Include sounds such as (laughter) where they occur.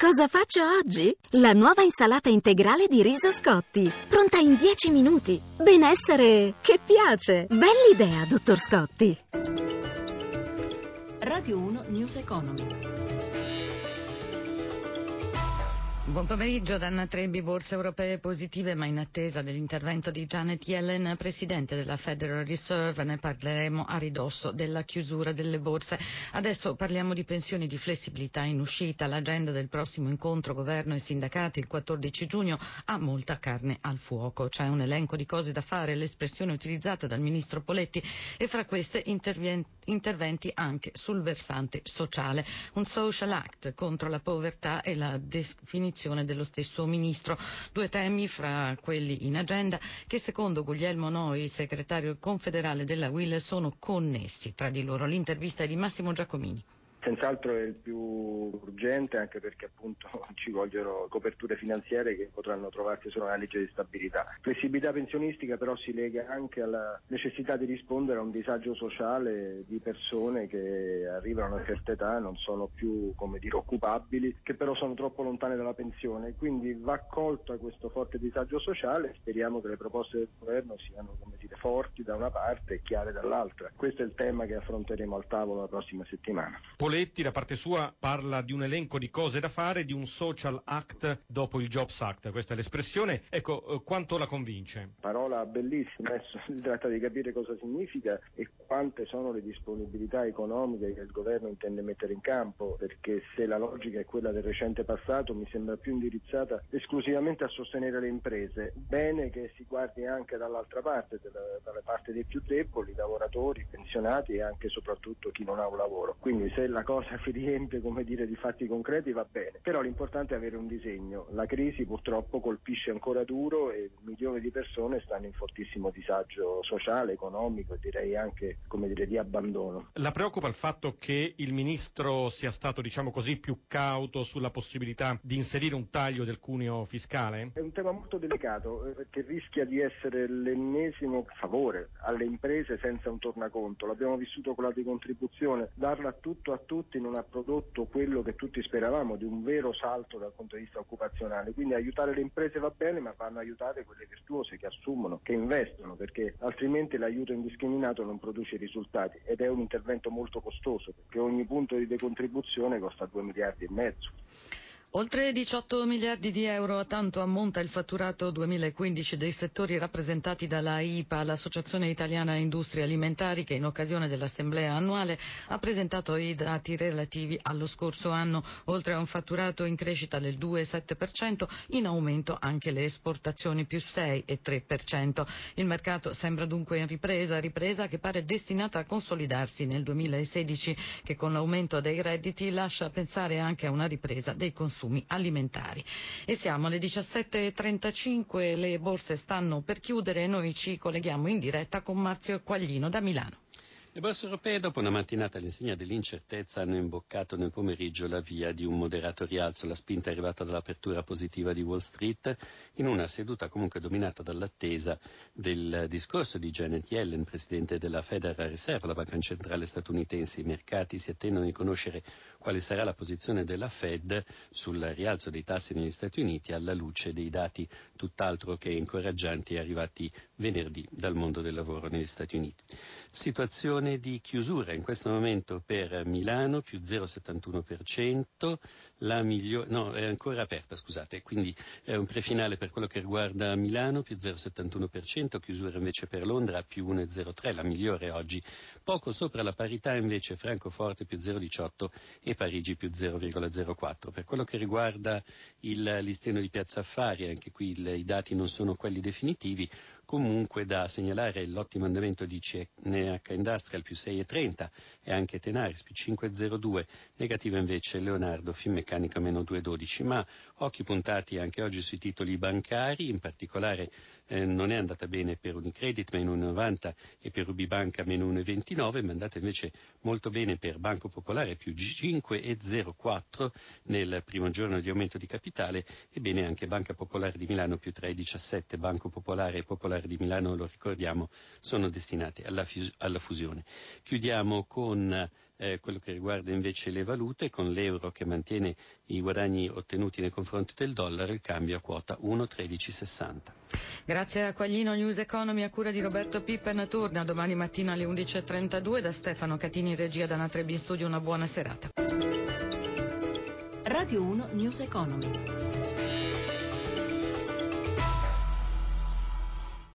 Cosa faccio oggi? La nuova insalata integrale di riso Scotti, pronta in 10 minuti. Benessere che piace. Bell'idea, dottor Scotti. Radio 1 News Economy. Buon pomeriggio, Danna Trebbi, borse europee positive ma in attesa dell'intervento di Janet Yellen, presidente della Federal Reserve, ne parleremo a ridosso della chiusura delle borse. Adesso parliamo di pensioni di flessibilità in uscita, l'agenda del prossimo incontro governo e sindacati il 14 giugno ha molta carne al fuoco, c'è un elenco di cose da fare, l'espressione utilizzata dal ministro Poletti e fra queste interventi anche sul versante sociale, un social act contro la povertà e la definizione dello stesso ministro. Due temi fra quelli in agenda che secondo Guglielmo Noi, segretario confederale della WIL, sono connessi tra di loro. L'intervista è di Massimo Giacomini. Senz'altro è il più urgente anche perché appunto (laughs) ci vogliono coperture finanziarie che potranno trovarsi solo nella legge di stabilità. Flessibilità pensionistica però si lega anche alla necessità di rispondere a un disagio sociale di persone che arrivano a una certa età non sono più dire, occupabili, che però sono troppo lontane dalla pensione. Quindi va accolto questo forte disagio sociale e speriamo che le proposte del governo siano dire, forti da una parte e chiare dall'altra. Questo è il tema che affronteremo al tavolo la prossima settimana. Poletti, da parte sua, parla di un elenco di cose da fare, di un social act dopo il Jobs Act. Questa è l'espressione. Ecco, eh, quanto la convince? Parola bellissima, adesso (laughs) si tratta di capire cosa significa e quante sono le disponibilità economiche che il governo intende mettere in campo, perché se la logica è quella del recente passato mi sembra più indirizzata esclusivamente a sostenere le imprese. Bene che si guardi anche dall'altra parte, dalla parte dei più deboli, lavoratori, pensionati e anche e soprattutto chi non ha un lavoro. Quindi se la la cosa (laughs) si riempie come dire, di fatti concreti va bene, però l'importante è avere un disegno. La crisi purtroppo colpisce ancora duro e milioni di persone stanno in fortissimo disagio sociale, economico e direi anche come dire, di abbandono. La preoccupa il fatto che il ministro sia stato diciamo così più cauto sulla possibilità di inserire un taglio del cuneo fiscale? È un tema molto delicato eh, perché rischia di essere l'ennesimo favore alle imprese senza un tornaconto. L'abbiamo vissuto con la decontribuzione, darla tutto a tutti non ha prodotto quello che tutti speravamo di un vero salto dal punto di vista occupazionale. Quindi aiutare le imprese va bene, ma vanno aiutate quelle virtuose che assumono, che investono, perché altrimenti l'aiuto indiscriminato non produce risultati ed è un intervento molto costoso, perché ogni punto di decontribuzione costa 2 miliardi e mezzo. Oltre 18 miliardi di euro a tanto ammonta il fatturato 2015 dei settori rappresentati dalla IPA, l'Associazione Italiana Industrie Alimentari, che in occasione dell'assemblea annuale ha presentato i dati relativi allo scorso anno. Oltre a un fatturato in crescita del 2,7%, in aumento anche le esportazioni più 6,3%. Il mercato sembra dunque in ripresa, ripresa che pare destinata a consolidarsi nel 2016, che con l'aumento dei redditi lascia pensare anche a una ripresa dei consumi consumi alimentari. E siamo alle 17.35, le borse stanno per chiudere e noi ci colleghiamo in diretta con Marzio Quaglino da Milano. Le borse europee, dopo una mattinata all'insegna dell'incertezza, hanno imboccato nel pomeriggio la via di un moderato rialzo. La spinta è arrivata dall'apertura positiva di Wall Street, in una seduta comunque dominata dall'attesa del discorso di Janet Yellen, presidente della Federal Reserve, la banca centrale statunitense. I mercati si attendono di conoscere quale sarà la posizione della Fed sul rialzo dei tassi negli Stati Uniti alla luce dei dati tutt'altro che incoraggianti arrivati venerdì dal mondo del lavoro negli Stati Uniti. Situazione situazione di chiusura in questo momento per Milano più 0,71%, la migliore, no, è ancora aperta, scusate, quindi è un prefinale per quello che riguarda Milano più 0,71%, chiusura invece per Londra più 1,03%, la migliore oggi. Poco sopra la parità invece Francoforte più 0,18% e Parigi più 0,04%. Per quello che riguarda il listino di Piazza Affari, anche qui il, i dati non sono quelli definitivi, comunque da segnalare l'ottimo andamento di CNH Industrial più 6,30 e anche Tenaris più 5,02, negativa invece Leonardo Finmeccanica meccanica meno 2,12, ma occhi puntati anche oggi sui titoli bancari, in particolare eh, non è andata bene per Unicredit meno 1,90 e per Ubibanca meno 1,29, ma è andata invece molto bene per Banco Popolare più 5,04 nel primo giorno di aumento di capitale e bene anche Banca Popolare di Milano più 3,17, Banco Popolare e Popolare Popolare di Milano, lo ricordiamo, sono destinati alla, fus- alla fusione. Chiudiamo con eh, quello che riguarda invece le valute, con l'euro che mantiene i guadagni ottenuti nei confronti del dollaro, il cambio a quota 1,1360. Grazie a Quaglino News Economy a cura di Roberto Pippen torna domani mattina alle 11.32 da Stefano Catini regia da Natrebi in studio una buona serata. Radio 1 News Economy.